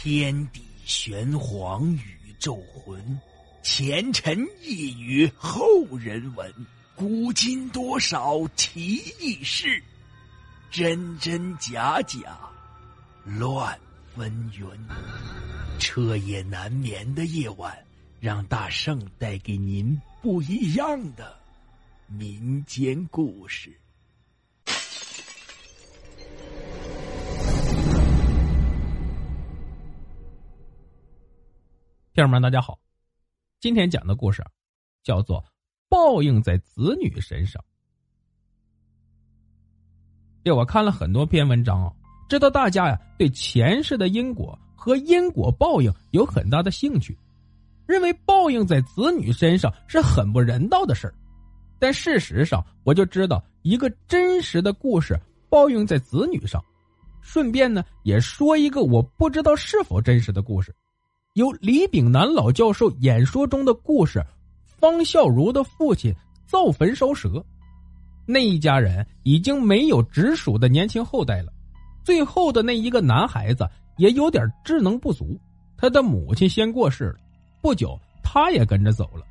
天地玄黄，宇宙浑，前尘一语后人闻。古今多少奇异事，真真假假，乱纷纭。彻夜难眠的夜晚，让大圣带给您不一样的民间故事。听友们，大家好，今天讲的故事叫做《报应在子女身上》。这我看了很多篇文章啊，知道大家呀对前世的因果和因果报应有很大的兴趣，认为报应在子女身上是很不人道的事儿。但事实上，我就知道一个真实的故事报应在子女上。顺便呢，也说一个我不知道是否真实的故事。由李炳南老教授演说中的故事，方孝孺的父亲造坟烧蛇，那一家人已经没有直属的年轻后代了，最后的那一个男孩子也有点智能不足，他的母亲先过世了，不久他也跟着走了。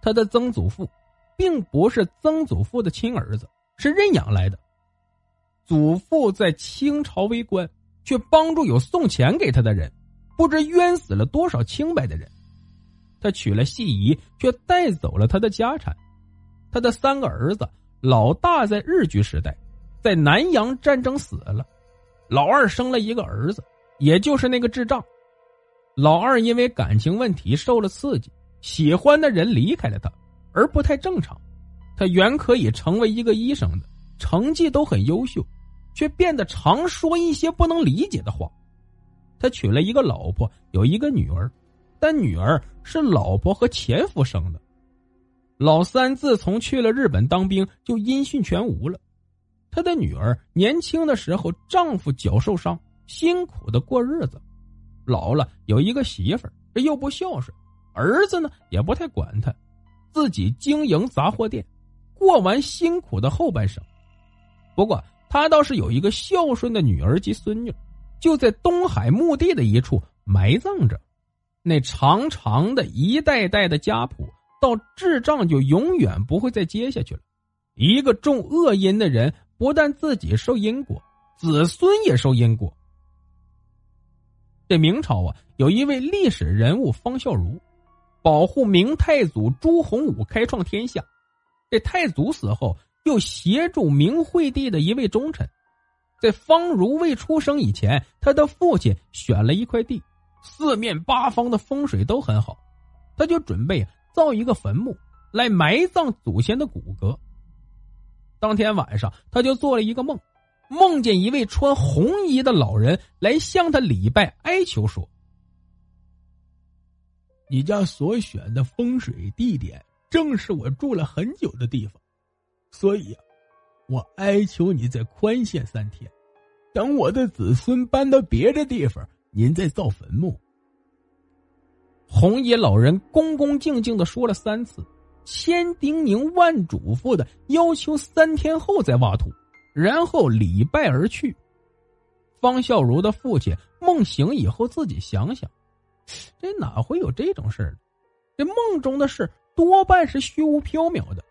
他的曾祖父，并不是曾祖父的亲儿子，是认养来的。祖父在清朝为官，却帮助有送钱给他的人。不知冤死了多少清白的人，他娶了戏姨，却带走了他的家产。他的三个儿子，老大在日据时代，在南洋战争死了；老二生了一个儿子，也就是那个智障。老二因为感情问题受了刺激，喜欢的人离开了他，而不太正常。他原可以成为一个医生的，成绩都很优秀，却变得常说一些不能理解的话。他娶了一个老婆，有一个女儿，但女儿是老婆和前夫生的。老三自从去了日本当兵，就音讯全无了。他的女儿年轻的时候，丈夫脚受伤，辛苦的过日子，老了有一个媳妇儿，这又不孝顺，儿子呢也不太管他，自己经营杂货店，过完辛苦的后半生。不过他倒是有一个孝顺的女儿及孙女。就在东海墓地的一处埋葬着，那长长的一代代的家谱，到智障就永远不会再接下去了。一个种恶因的人，不但自己受因果，子孙也受因果。这明朝啊，有一位历史人物方孝孺，保护明太祖朱洪武开创天下。这太祖死后，又协助明惠帝的一位忠臣。在方如未出生以前，他的父亲选了一块地，四面八方的风水都很好，他就准备造一个坟墓来埋葬祖先的骨骼。当天晚上，他就做了一个梦，梦见一位穿红衣的老人来向他礼拜哀求说：“你家所选的风水地点正是我住了很久的地方，所以。”我哀求你再宽限三天，等我的子孙搬到别的地方，您再造坟墓。红衣老人恭恭敬敬的说了三次，千叮咛万嘱咐的要求三天后再挖土，然后礼拜而去。方孝孺的父亲梦醒以后，自己想想，这哪会有这种事儿？这梦中的事多半是虚无缥缈的。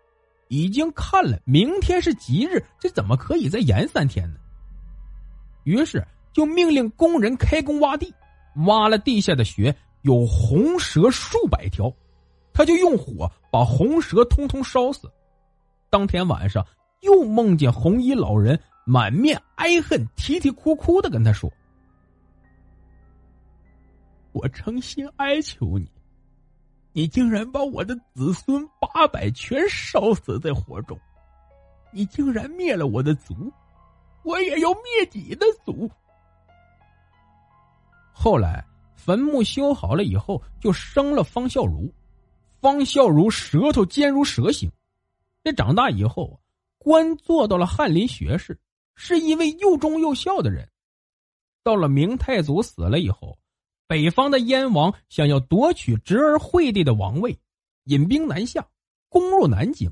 已经看了，明天是吉日，这怎么可以再延三天呢？于是就命令工人开工挖地，挖了地下的穴，有红蛇数百条，他就用火把红蛇通通烧死。当天晚上又梦见红衣老人满面哀恨，啼啼哭哭的跟他说：“我诚心哀求你。”你竟然把我的子孙八百全烧死在火中！你竟然灭了我的族，我也要灭你的族。后来坟墓修好了以后，就生了方孝孺。方孝孺舌头尖如蛇形，这长大以后官做到了翰林学士，是一位又忠又孝的人。到了明太祖死了以后。北方的燕王想要夺取侄儿惠帝的王位，引兵南下，攻入南京。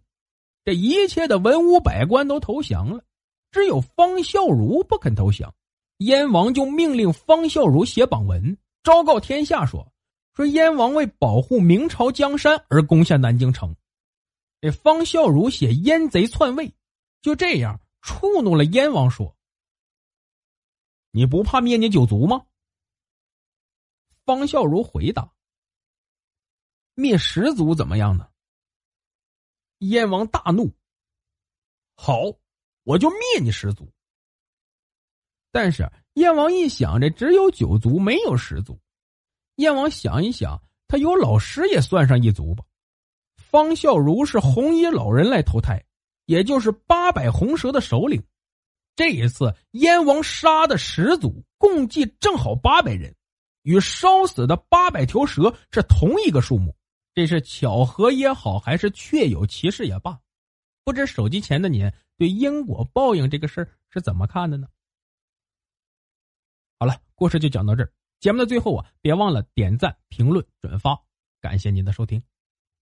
这一切的文武百官都投降了，只有方孝孺不肯投降，燕王就命令方孝孺写榜文，昭告天下说：“说燕王为保护明朝江山而攻下南京城。”这方孝孺写燕贼篡位，就这样触怒了燕王，说：“你不怕灭你九族吗？”方孝孺回答：“灭十族怎么样呢？”燕王大怒：“好，我就灭你十族。”但是燕王一想，这只有九族，没有十族。燕王想一想，他有老师也算上一族吧。方孝孺是红衣老人来投胎，也就是八百红蛇的首领。这一次燕王杀的十族共计正好八百人，与烧死的八百条蛇是同一个数目。这是巧合也好，还是确有其事也罢，不知手机前的您对因果报应这个事儿是怎么看的呢？好了，故事就讲到这儿。节目的最后啊，别忘了点赞、评论、转发，感谢您的收听。